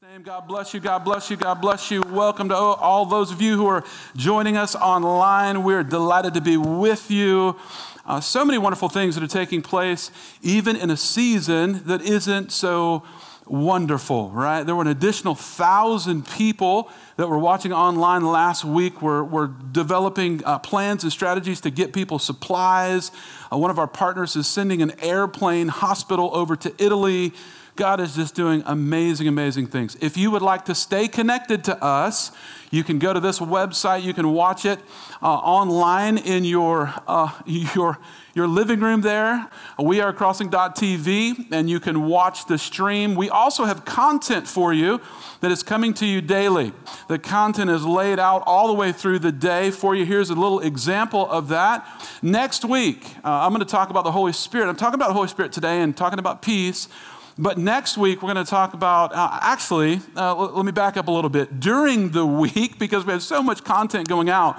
Name, God bless you, God bless you, God bless you. Welcome to all those of you who are joining us online. We're delighted to be with you. Uh, so many wonderful things that are taking place, even in a season that isn't so wonderful, right? There were an additional thousand people that were watching online last week. We're, we're developing uh, plans and strategies to get people supplies. Uh, one of our partners is sending an airplane hospital over to Italy God is just doing amazing, amazing things. If you would like to stay connected to us, you can go to this website. You can watch it uh, online in your, uh, your, your living room there. We are crossing.tv, and you can watch the stream. We also have content for you that is coming to you daily. The content is laid out all the way through the day for you. Here's a little example of that. Next week, uh, I'm going to talk about the Holy Spirit. I'm talking about the Holy Spirit today and talking about peace. But next week, we're going to talk about uh, actually, uh, l- let me back up a little bit. During the week, because we have so much content going out,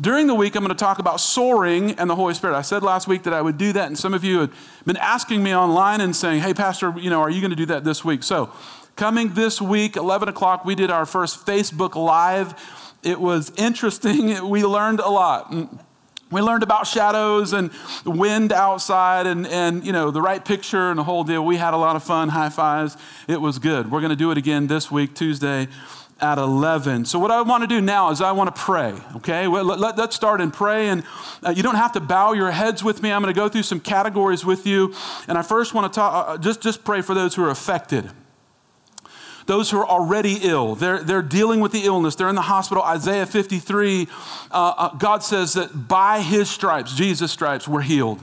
during the week, I'm going to talk about soaring and the Holy Spirit. I said last week that I would do that, and some of you had been asking me online and saying, hey, Pastor, you know, are you going to do that this week? So, coming this week, 11 o'clock, we did our first Facebook Live. It was interesting. We learned a lot. We learned about shadows and wind outside and, and, you know, the right picture and the whole deal. We had a lot of fun, high fives. It was good. We're going to do it again this week, Tuesday at 11. So, what I want to do now is I want to pray, okay? Well, let, us start and pray. And uh, you don't have to bow your heads with me. I'm going to go through some categories with you. And I first want to talk, uh, just, just pray for those who are affected those who are already ill. They're, they're dealing with the illness. They're in the hospital. Isaiah 53, uh, uh, God says that by his stripes, Jesus' stripes, we're healed.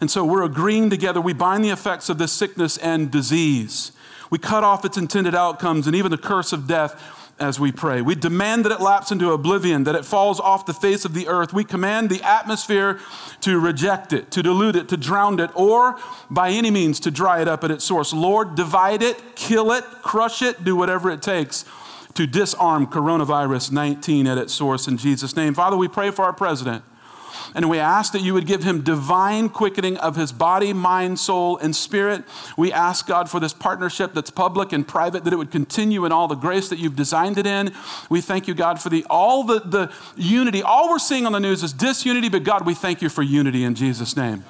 And so we're agreeing together. We bind the effects of this sickness and disease. We cut off its intended outcomes and even the curse of death as we pray. We demand that it lapse into oblivion, that it falls off the face of the earth. We command the atmosphere to reject it, to dilute it, to drown it, or by any means to dry it up at its source. Lord, divide it, kill it, crush it, do whatever it takes to disarm coronavirus 19 at its source in Jesus' name. Father, we pray for our president. And we ask that you would give him divine quickening of his body, mind, soul, and spirit. We ask, God, for this partnership that's public and private, that it would continue in all the grace that you've designed it in. We thank you, God, for the all the, the unity. All we're seeing on the news is disunity, but God, we thank you for unity in Jesus' name.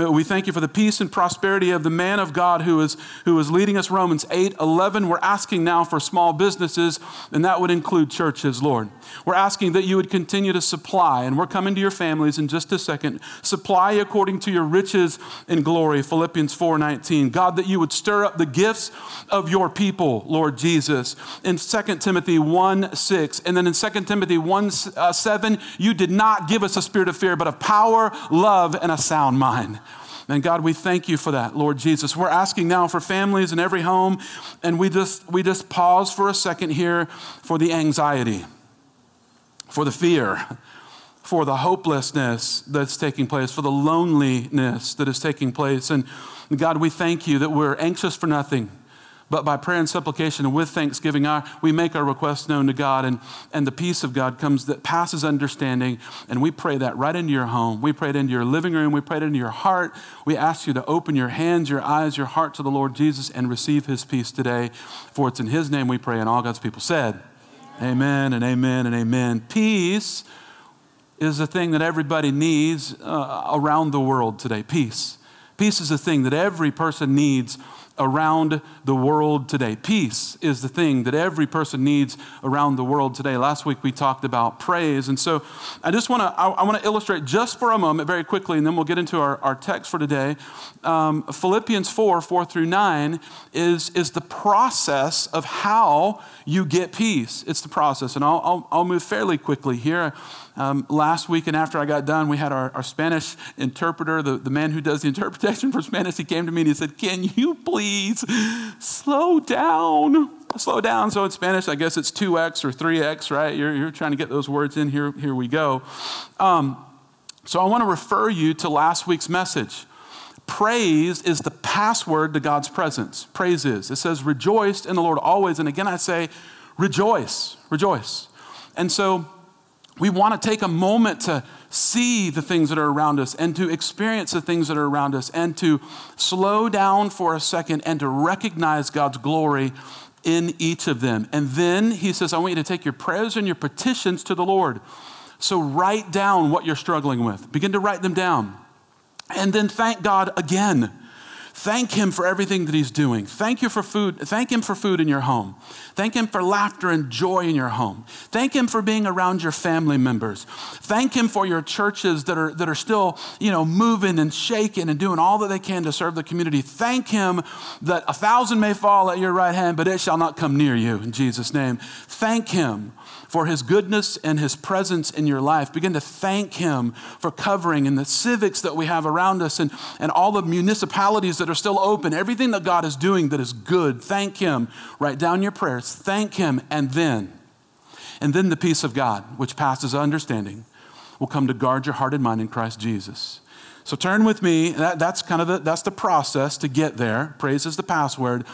We thank you for the peace and prosperity of the man of God who is, who is leading us, Romans 8 11. We're asking now for small businesses, and that would include churches, Lord. We're asking that you would continue to supply, and we're coming to your families in just a second. Supply according to your riches and glory, Philippians 4 19. God, that you would stir up the gifts of your people, Lord Jesus. In 2 Timothy 1 6, and then in 2 Timothy 1 uh, 7, you did not give us a spirit of fear, but of power, love, and a sound mind. And God, we thank you for that, Lord Jesus. We're asking now for families in every home, and we just, we just pause for a second here for the anxiety, for the fear, for the hopelessness that's taking place, for the loneliness that is taking place. And God, we thank you that we're anxious for nothing but by prayer and supplication and with thanksgiving, our, we make our requests known to God, and, and the peace of God comes that passes understanding. And we pray that right into your home. We pray it into your living room. We pray it into your heart. We ask you to open your hands, your eyes, your heart to the Lord Jesus and receive his peace today. For it's in his name we pray, and all God's people said, Amen, amen and amen and amen. Peace is a thing that everybody needs uh, around the world today. Peace. Peace is a thing that every person needs around the world today. Peace is the thing that every person needs around the world today. Last week we talked about praise. And so I just want to I, I want to illustrate just for a moment very quickly, and then we'll get into our, our text for today. Um, Philippians 4, 4 through 9 is, is the process of how you get peace. It's the process. And I'll, I'll, I'll move fairly quickly here. Um, last week and after I got done, we had our, our Spanish interpreter, the, the man who does the interpretation for Spanish. He came to me and he said, Can you please slow down? Slow down. So in Spanish, I guess it's 2x or 3x, right? You're, you're trying to get those words in. Here, here we go. Um, so I want to refer you to last week's message. Praise is the password to God's presence. Praise is. It says, rejoice in the Lord always. And again, I say, rejoice, rejoice. And so we want to take a moment to see the things that are around us and to experience the things that are around us and to slow down for a second and to recognize God's glory in each of them. And then he says, I want you to take your prayers and your petitions to the Lord. So write down what you're struggling with, begin to write them down. And then thank God again. Thank him for everything that he's doing. Thank you for food. Thank him for food in your home. Thank him for laughter and joy in your home. Thank him for being around your family members. Thank him for your churches that are, that are still, you know, moving and shaking and doing all that they can to serve the community. Thank him that a thousand may fall at your right hand, but it shall not come near you in Jesus' name. Thank him for his goodness and his presence in your life. Begin to thank him for covering and the civics that we have around us and, and all the municipalities that are still open, everything that God is doing that is good. Thank him. Write down your prayers. Thank him. And then, and then the peace of God, which passes understanding, will come to guard your heart and mind in Christ Jesus. So turn with me. That, that's kind of the, that's the process to get there. Praise is the password.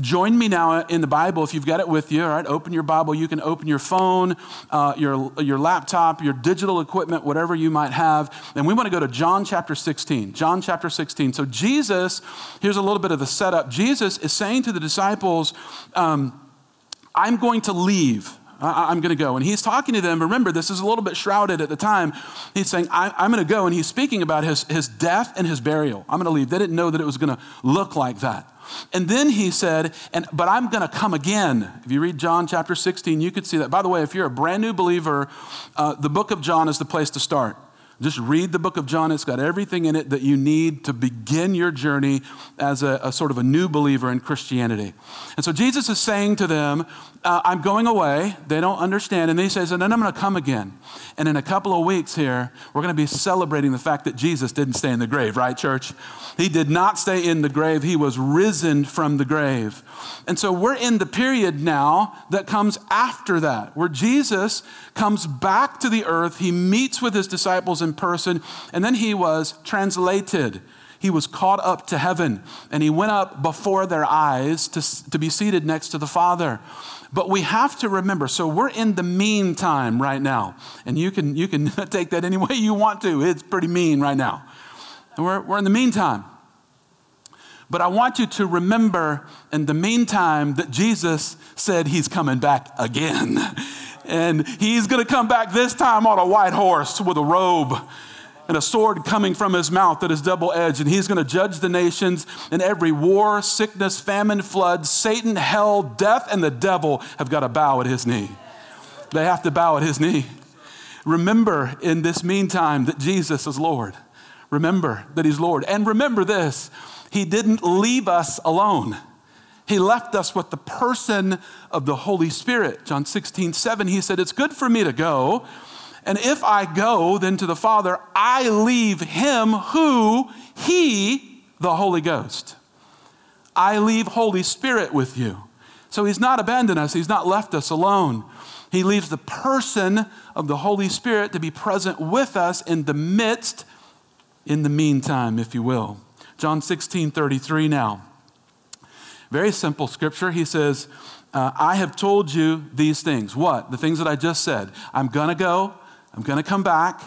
Join me now in the Bible if you've got it with you. All right, open your Bible. You can open your phone, uh, your your laptop, your digital equipment, whatever you might have. And we want to go to John chapter 16. John chapter 16. So Jesus, here's a little bit of the setup. Jesus is saying to the disciples, um, "I'm going to leave." I, am going to go. And he's talking to them. Remember, this is a little bit shrouded at the time. He's saying, I, am going to go. And he's speaking about his, his death and his burial. I'm going to leave. They didn't know that it was going to look like that. And then he said, and, but I'm going to come again. If you read John chapter 16, you could see that. By the way, if you're a brand new believer, uh, the book of John is the place to start. Just read the book of John. It's got everything in it that you need to begin your journey as a, a sort of a new believer in Christianity. And so Jesus is saying to them, uh, I'm going away. They don't understand. And he says, and then I'm going to come again. And in a couple of weeks here, we're going to be celebrating the fact that Jesus didn't stay in the grave, right, church? He did not stay in the grave. He was risen from the grave. And so we're in the period now that comes after that, where Jesus comes back to the earth. He meets with his disciples in person, and then he was translated he was caught up to heaven and he went up before their eyes to, to be seated next to the Father. But we have to remember, so we're in the meantime right now. And you can, you can take that any way you want to. It's pretty mean right now. And we're, we're in the meantime. But I want you to remember in the meantime that Jesus said he's coming back again. And he's going to come back this time on a white horse with a robe and a sword coming from his mouth that is double edged, and he's going to judge the nations. And every war, sickness, famine, flood, Satan, hell, death, and the devil have got to bow at his knee. They have to bow at his knee. Remember in this meantime that Jesus is Lord. Remember that he's Lord. And remember this he didn't leave us alone. He left us with the person of the Holy Spirit. John 16, 7, he said, It's good for me to go and if I go then to the Father, I leave him who he, the Holy Ghost. I leave Holy Spirit with you. So he's not abandoned us, he's not left us alone. He leaves the person of the Holy Spirit to be present with us in the midst, in the meantime, if you will. John 16 33 now. Very simple scripture. He says, uh, I have told you these things. What? The things that I just said. I'm going to go. I'm going to come back.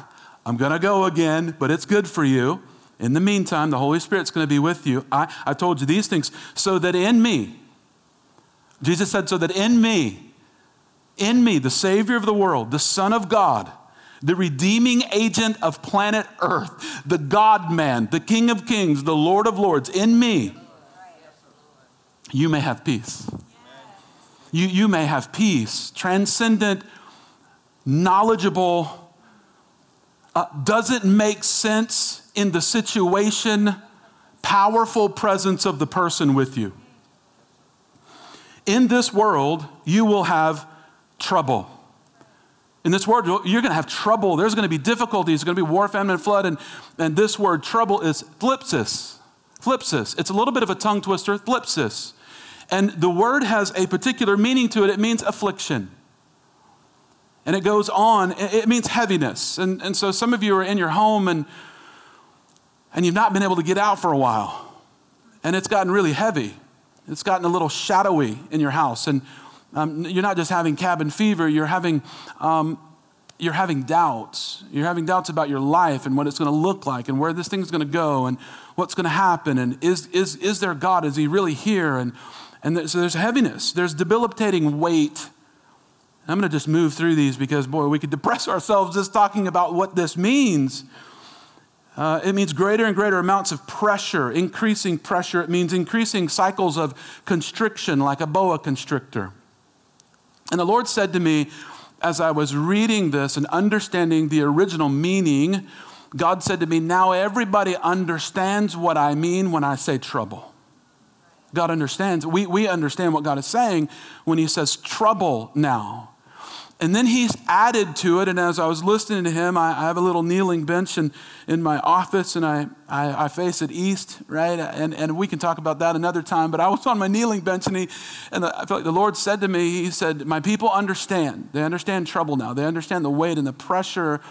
I'm going to go again, but it's good for you. In the meantime, the Holy Spirit's going to be with you. I, I told you these things so that in me, Jesus said, so that in me, in me, the Savior of the world, the Son of God, the redeeming agent of planet Earth, the God man, the King of kings, the Lord of lords, in me, you may have peace. You, you may have peace, transcendent knowledgeable, uh, doesn't make sense in the situation, powerful presence of the person with you. In this world, you will have trouble. In this world, you're going to have trouble. There's going to be difficulties. There's going to be war, famine, and flood. And, and this word trouble is thlipsis. Thlipsis. It's a little bit of a tongue twister, thlipsis. And the word has a particular meaning to it. It means affliction. And it goes on, it means heaviness. And, and so some of you are in your home and, and you've not been able to get out for a while. And it's gotten really heavy. It's gotten a little shadowy in your house. And um, you're not just having cabin fever, you're having, um, you're having doubts. You're having doubts about your life and what it's going to look like and where this thing's going to go and what's going to happen. And is, is, is there God? Is He really here? And, And so there's heaviness, there's debilitating weight. I'm going to just move through these because, boy, we could depress ourselves just talking about what this means. Uh, it means greater and greater amounts of pressure, increasing pressure. It means increasing cycles of constriction, like a boa constrictor. And the Lord said to me, as I was reading this and understanding the original meaning, God said to me, Now everybody understands what I mean when I say trouble. God understands. We, we understand what God is saying when He says trouble now. And then he's added to it. And as I was listening to him, I, I have a little kneeling bench in, in my office and I, I, I, face it east, right? And, and we can talk about that another time. But I was on my kneeling bench and, he, and I felt like the Lord said to me, He said, My people understand. They understand trouble now. They understand the weight and the pressure.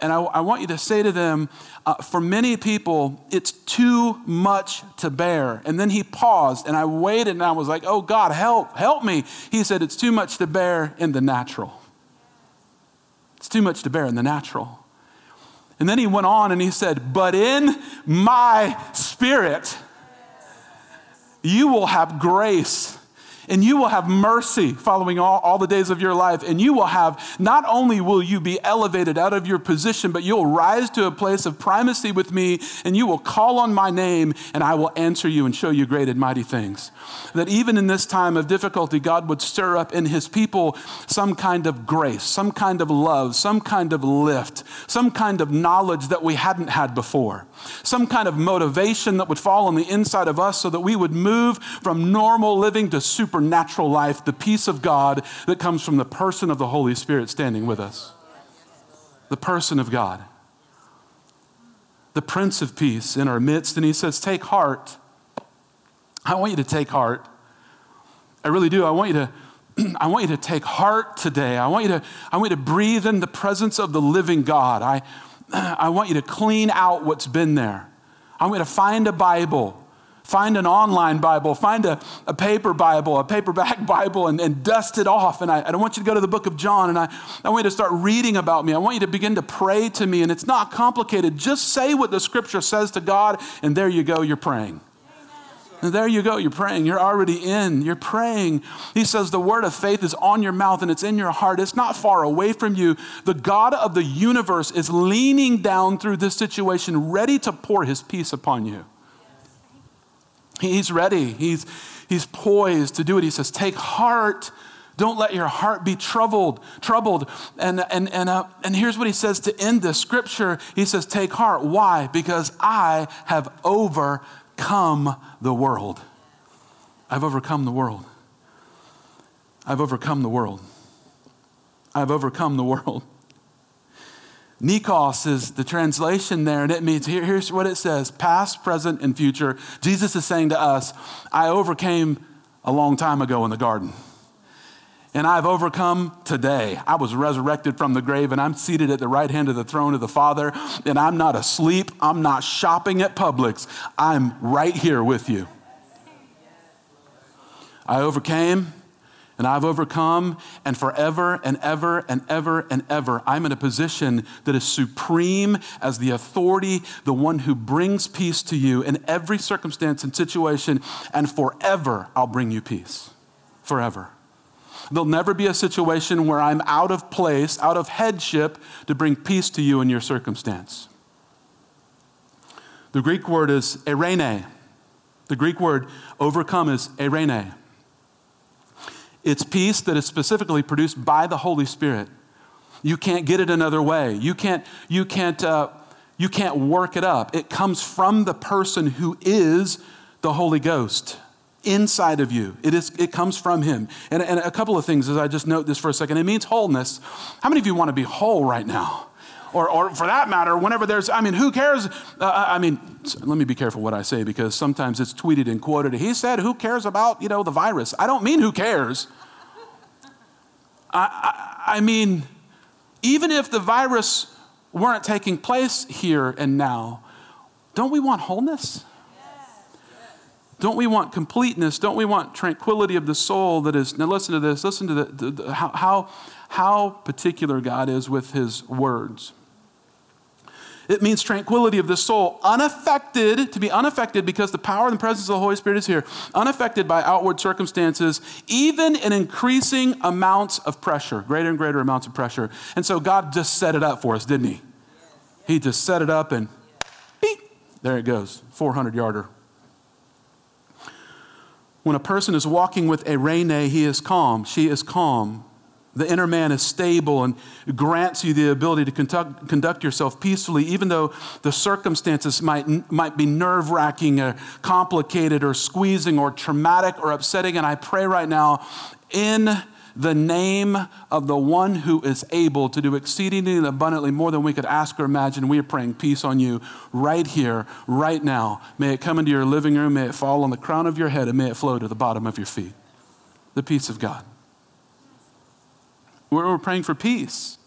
And I, I want you to say to them, uh, For many people, it's too much to bear. And then he paused and I waited and I was like, Oh God, help, help me. He said, It's too much to bear in the natural. It's too much to bear in the natural. And then he went on and he said, But in my spirit, you will have grace and you will have mercy following all, all the days of your life. And you will have, not only will you be elevated out of your position, but you'll rise to a place of primacy with me, and you will call on my name, and I will answer you and show you great and mighty things. That even in this time of difficulty, God would stir up in his people some kind of grace, some kind of love, some kind of lift, some kind of knowledge that we hadn't had before, some kind of motivation that would fall on the inside of us so that we would move from normal living to supernatural life, the peace of God that comes from the person of the Holy Spirit standing with us. The person of God. The Prince of Peace in our midst. And he says, Take heart. I want you to take heart. I really do. I want you to. I want you to take heart today. I want you to, I want you to breathe in the presence of the living God. I, I want you to clean out what's been there. I want you to find a Bible Find an online Bible, find a, a paper Bible, a paperback Bible, and, and dust it off. And I, I want you to go to the book of John, and I, I want you to start reading about me. I want you to begin to pray to me. And it's not complicated. Just say what the scripture says to God, and there you go, you're praying. And there you go, you're praying. You're already in. You're praying. He says the word of faith is on your mouth and it's in your heart. It's not far away from you. The God of the universe is leaning down through this situation, ready to pour his peace upon you. He's ready. He's, he's poised to do it. He says, Take heart. Don't let your heart be troubled. Troubled. And, and, and, uh, and here's what he says to end this scripture. He says, Take heart. Why? Because I have overcome the world. I've overcome the world. I've overcome the world. I've overcome the world. Nikos is the translation there, and it means here, here's what it says past, present, and future. Jesus is saying to us, I overcame a long time ago in the garden. And I've overcome today. I was resurrected from the grave, and I'm seated at the right hand of the throne of the Father. And I'm not asleep. I'm not shopping at Publix. I'm right here with you. I overcame and I've overcome, and forever and ever and ever and ever, I'm in a position that is supreme as the authority, the one who brings peace to you in every circumstance and situation, and forever I'll bring you peace. Forever. There'll never be a situation where I'm out of place, out of headship to bring peace to you in your circumstance. The Greek word is eirene. The Greek word overcome is eirene. It's peace that is specifically produced by the Holy Spirit. You can't get it another way. You can't, you can't, uh, you can't work it up. It comes from the person who is the Holy Ghost inside of you. It, is, it comes from Him. And, and a couple of things as I just note this for a second. It means wholeness. How many of you want to be whole right now? Or, or for that matter, whenever there's, I mean, who cares? Uh, I mean, let me be careful what I say because sometimes it's tweeted and quoted. He said, who cares about, you know, the virus? I don't mean who cares. I, I, I mean, even if the virus weren't taking place here and now, don't we want wholeness? Don't we want completeness? Don't we want tranquility of the soul that is, now listen to this, listen to the, the, the how, how, particular God is with his words. It means tranquility of the soul, unaffected, to be unaffected because the power and the presence of the Holy Spirit is here, unaffected by outward circumstances, even in increasing amounts of pressure, greater and greater amounts of pressure. And so God just set it up for us, didn't He? He just set it up and beep, there it goes, 400 yarder. When a person is walking with eirene, he is calm, she is calm. The inner man is stable and grants you the ability to conduct, conduct yourself peacefully, even though the circumstances might, might be nerve wracking or complicated or squeezing or traumatic or upsetting. And I pray right now in the name of the one who is able to do exceedingly and abundantly more than we could ask or imagine. We are praying peace on you right here, right now. May it come into your living room, may it fall on the crown of your head, and may it flow to the bottom of your feet. The peace of God. We're, praying for peace.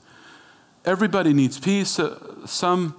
Everybody needs peace. Uh, some,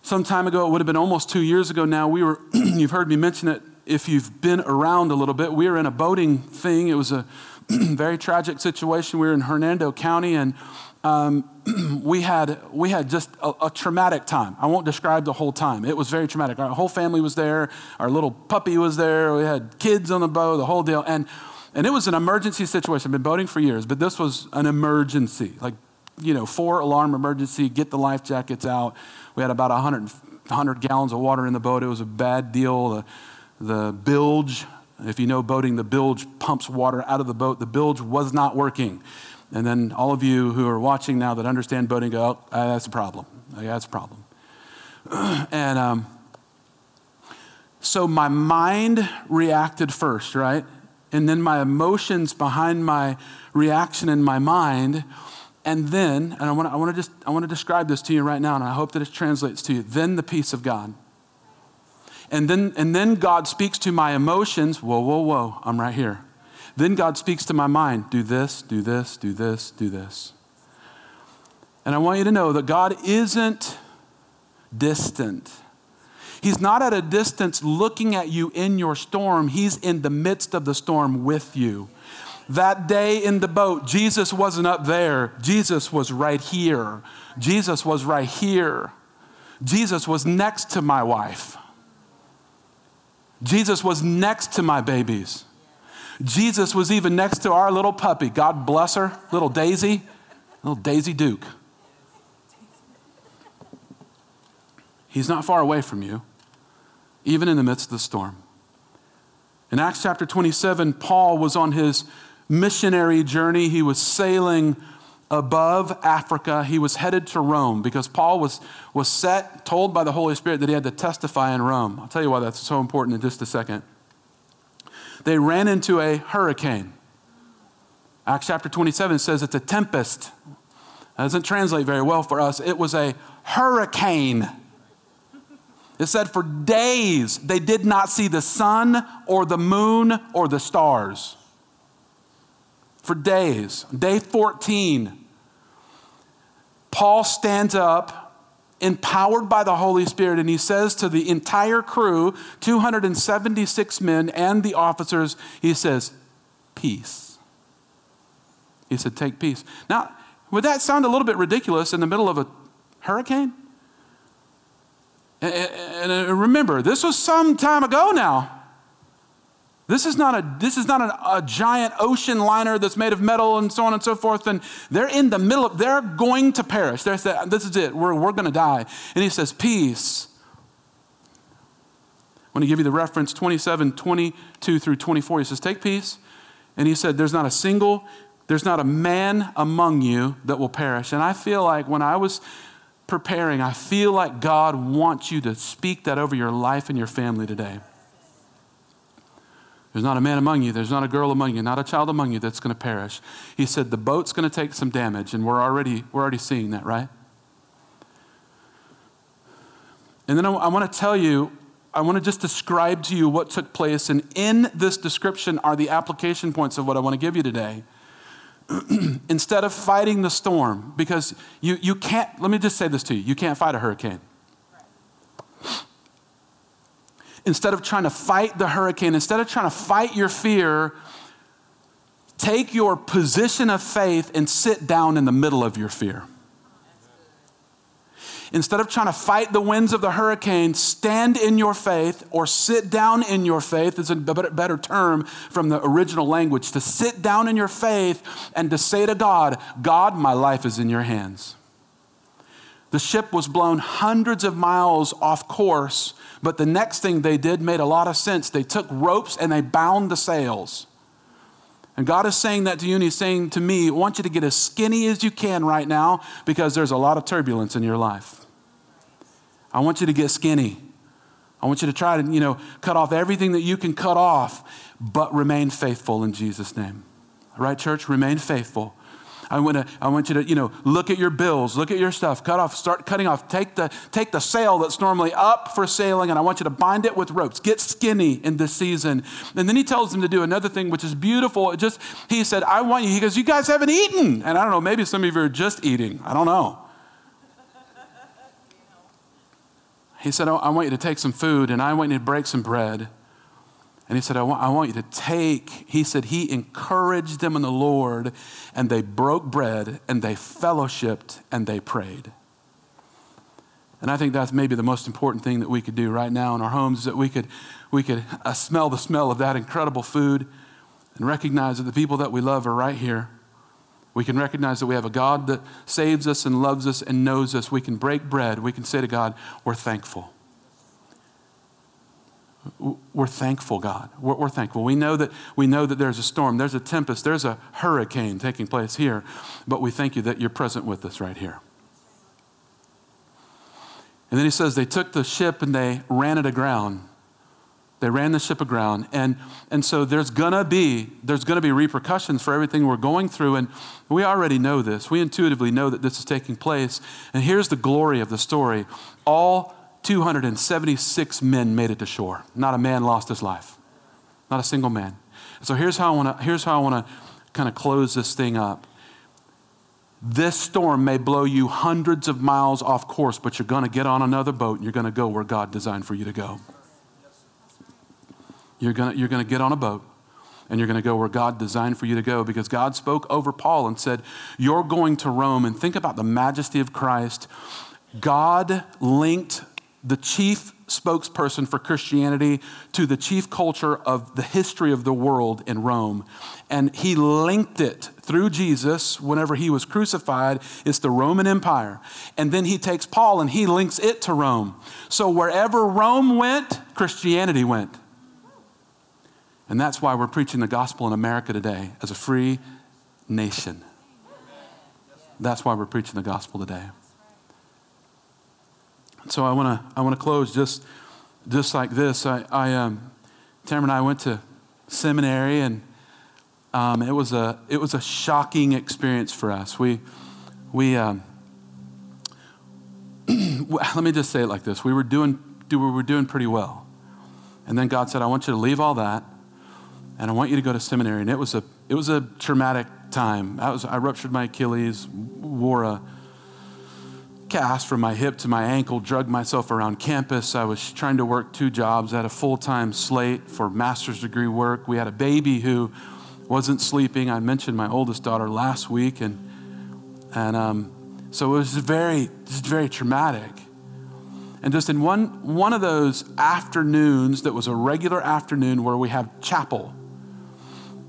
some time ago, it would have been almost two years ago now, we were, you've heard me mention it if you've been around a little bit. We were in a boating thing. It was a very tragic situation. We were in Hernando County and um, we, had, we had just a, a, traumatic time. I won't describe the whole time. It was very traumatic. Our whole family was there. Our little puppy was there. We had kids on the boat, the whole deal. And and it was an emergency situation. I've been boating for years, but this was an emergency. Like, you know, four alarm emergency, get the life jackets out. We had about 100, 100 gallons of water in the boat. It was a bad deal. The, the bilge, if you know boating, the bilge pumps water out of the boat. The bilge was not working. And then all of you who are watching now that understand boating go, oh, that's a problem. Yeah, That's a problem. and um, so my mind reacted first, right? and then my emotions behind my reaction in my mind. And then, and I want to I wanna just, I want to describe this to you right now, and I hope that it translates to you. Then the peace of God. And then, and then God speaks to my emotions. Whoa, whoa, whoa, I'm right here. Then God speaks to my mind. Do this, do this, do this, do this. And I want you to know that God isn't distant. He's not at a distance looking at you in your storm, He's in the midst of the storm with you. That day in the boat, Jesus wasn't up there, Jesus was right here. Jesus was right here. Jesus was next to my wife. Jesus was next to my babies. Jesus was even next to our little puppy. God bless her, little Daisy, little Daisy Duke. He's not far away from you even in the midst of the storm. In Acts chapter 27, Paul was on his missionary journey. He was sailing above Africa. He was headed to Rome because Paul was, was set, told by the Holy Spirit that he had to testify in Rome. I'll tell you why that's so important in just a second. They ran into a hurricane. Acts chapter 27 says it's a tempest. That doesn't translate very well for us. It was a hurricane. It said, For days they did not see the sun or the moon or the stars. For days. Day 14, Paul stands up, empowered by the Holy Spirit, and he says to the entire crew, 276 men and the officers, he says, Peace. He said, Take peace. Now, would that sound a little bit ridiculous in the middle of a hurricane? And uh, remember, this was some time ago now. This is not a this is not a, a, giant ocean liner that's made of metal and so on and so forth. And they're in the middle of they're going to perish. This is it. We're, we're going to die. And he says, peace. When he give you the reference 27, 22 through 24, he says, take peace. And he said, there's not a single, there's not a man among you that will perish. And I feel like when I was preparing, I feel like God wants you to speak that over your life and your family today. There's not a man among you, there's not a girl among you, not a child among you that's going to perish. He said the boat's going to take some damage, and we're already, we're already seeing that, right? And then I, I want to tell you, I want to just describe to you what took place. And in this description are the application points of what I want to give you today. instead of fighting the storm, because you, you can't, let me just say this to you you can't fight a hurricane. Instead of trying to fight the hurricane, instead of trying to fight your fear, take your position of faith and sit down in the middle of your fear. instead of trying to fight the winds of the hurricane, stand in your faith or sit down in your faith is a better term from the original language. To sit down in your faith and to say to God, God, my life is in your hands. The ship was blown hundreds of miles off course, but the next thing they did made a lot of sense. They took ropes and they bound the sails. And God is saying that to you, and He's saying to me, I want you to get as skinny as you can right now because there's a lot of turbulence in your life. I want you to get skinny. I want you to try to, you know, cut off everything that you can cut off, but remain faithful in Jesus' name. Right, church? Remain faithful. I want, to, I want you to, you know, look at your bills, look at your stuff, cut off, start cutting off. Take the, take the sail that's normally up for sailing, and I want you to bind it with ropes. Get skinny in this season. And then he tells them to do another thing, which is beautiful. It just, he said, I want you, he goes, you guys haven't eaten. And I don't know, maybe some of you are just eating. I don't know. He said, I want you to take some food and I want you to break some bread. And he said, I want, I want you to take. He said, He encouraged them in the Lord, and they broke bread, and they fellowshipped, and they prayed. And I think that's maybe the most important thing that we could do right now in our homes is that we could, we could uh, smell the smell of that incredible food and recognize that the people that we love are right here. We can recognize that we have a God that saves us and loves us and knows us. We can break bread. We can say to God, We're thankful. We're thankful, God. We're, we're, thankful. We know that we know that there's a storm, there's a tempest, there's a hurricane taking place here, but we thank you that you're present with us right here. And then he says they took the ship and they ran it aground. They ran the ship aground. And, and so there's gonna be there's gonna be repercussions for everything we're going through. And we already know this. We intuitively know that this is taking place. And here's the glory of the story. All 276 men made it to shore. Not a man lost his life. Not a single man. So here's how I want to here's how I want to kind of close this thing up. This storm may blow you hundreds of miles off course, but you're going to get on another boat and you're going to go where God designed for you to go. You're going you're to get on a boat and you're going to go where God designed for you to go because God spoke over Paul and said, You're going to Rome. And think about the majesty of Christ. God linked the chief spokesperson for Christianity to the chief culture of the history of the world in Rome. And he linked it through Jesus whenever he was crucified. It's the Roman Empire. And then he takes Paul and he links it to Rome. So wherever Rome went, Christianity went. And that's why we're preaching the gospel in America today as a free nation. That's why we're preaching the gospel today. So I want to I want to close just just like this. I, I um, Tamara and I went to seminary, and um, it was a it was a shocking experience for us. We we um, let me just say it like this: we were doing do we were doing pretty well, and then God said, "I want you to leave all that, and I want you to go to seminary." And it was a it was a traumatic time. I was I ruptured my Achilles, wore a cast from my hip to my ankle, drugged myself around campus. I was trying to work two jobs. I had a full time slate for master's degree work. We had a baby who wasn't sleeping. I mentioned my oldest daughter last week, and, and um, so it was very, very traumatic. And just in one, one of those afternoons that was a regular afternoon where we have chapel,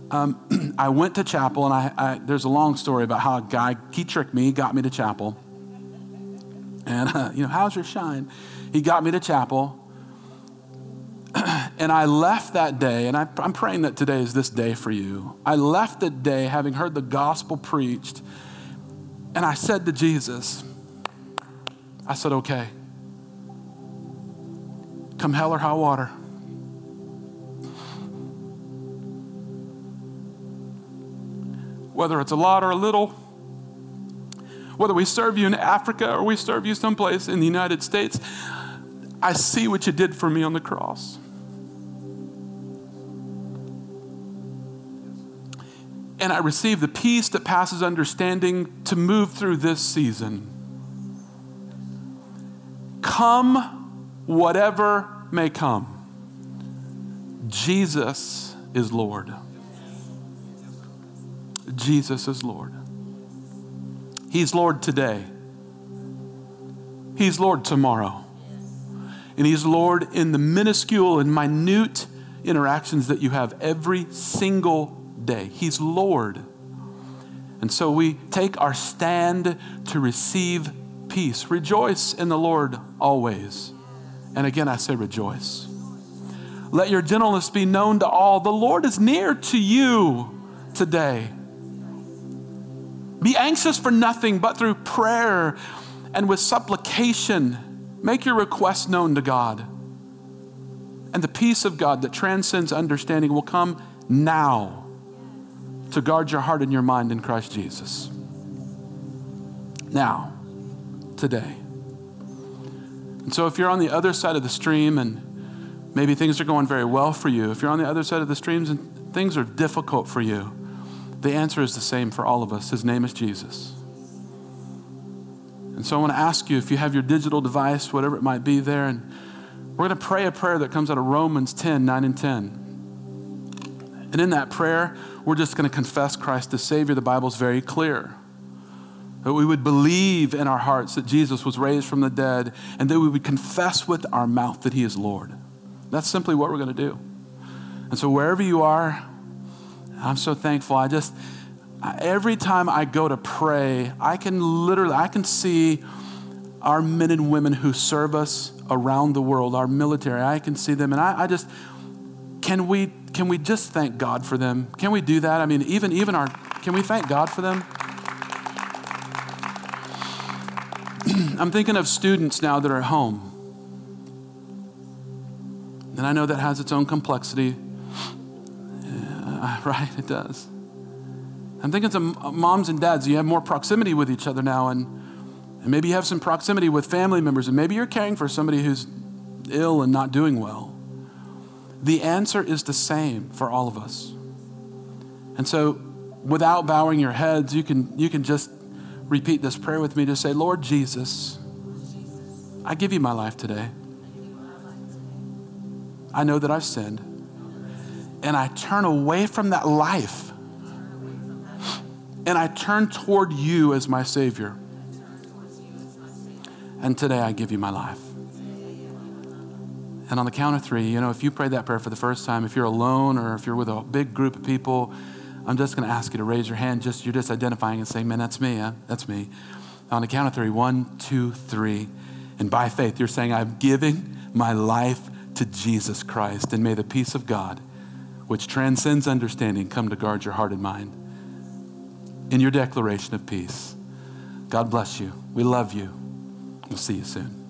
um, I went to chapel, and I, I, there's a long story about how a guy, he tricked me, got me to chapel. And, uh, you know, how's your shine? He got me to chapel. and I left that day, and I, I'm praying that today is this day for you. I left the day having heard the gospel preached, and I said to Jesus, I said, okay, come hell or high water. Whether it's a lot or a little, whether we serve you in Africa or we serve you someplace in the United States, I see what you did for me on the cross. And I receive the peace that passes understanding to move through this season. Come, whatever may come, Jesus is Lord. Jesus is Lord. He's Lord today. He's Lord tomorrow. And He's Lord in the minuscule and minute interactions that you have every single day. He's Lord. And so we take our stand to receive peace. Rejoice in the Lord always. And again, I say rejoice. Let your gentleness be known to all. The Lord is near to you today. Be anxious for nothing, but through prayer and with supplication, make your requests known to God. And the peace of God that transcends understanding will come now to guard your heart and your mind in Christ Jesus. Now, today. And so, if you're on the other side of the stream and maybe things are going very well for you, if you're on the other side of the streams and things are difficult for you, the answer is the same for all of us. His name is Jesus. And so, I want to ask you if you have your digital device, whatever it might be there, and we're going to pray a prayer that comes out of Romans 10 9 and 10. And in that prayer, we're just going to confess Christ as Savior. The Bible's very clear. That we would believe in our hearts that Jesus was raised from the dead, and that we would confess with our mouth that He is Lord. That's simply what we're going to do. And so, wherever you are, I'm so thankful. I just, every time I go to pray, I can literally, I can see our men and women who serve us around the world, our military. I can see them, and I, I just, can we can we just thank God for them? Can we do that? I mean, even even our can we thank God for them? I'm thinking of students now that are at home. And I know that has its own complexity. Right, it does. I'm thinking of moms and dads. You have more proximity with each other now, and, and maybe you have some proximity with family members, and maybe you're caring for somebody who's ill and not doing well. The answer is the same for all of us. And so, without bowing your heads, you can, you can just repeat this prayer with me to say, Lord Jesus, I give you my life today. I know that I've sinned. And I turn away from that life. And I turn toward you as my Savior. And today I give you my life. And on the count of three, you know, if you prayed that prayer for the first time, if you're alone or if you're with a big group of people, I'm just going to ask you to raise your hand. Just you're just identifying and saying, "Man, that's me. That's me." On the count of three, one, two, three, and by faith, you're saying, "I'm giving my life to Jesus Christ, and may the peace of God, which transcends understanding, come to guard your heart and mind." In your declaration of peace, God bless you. We love you. We'll see you soon.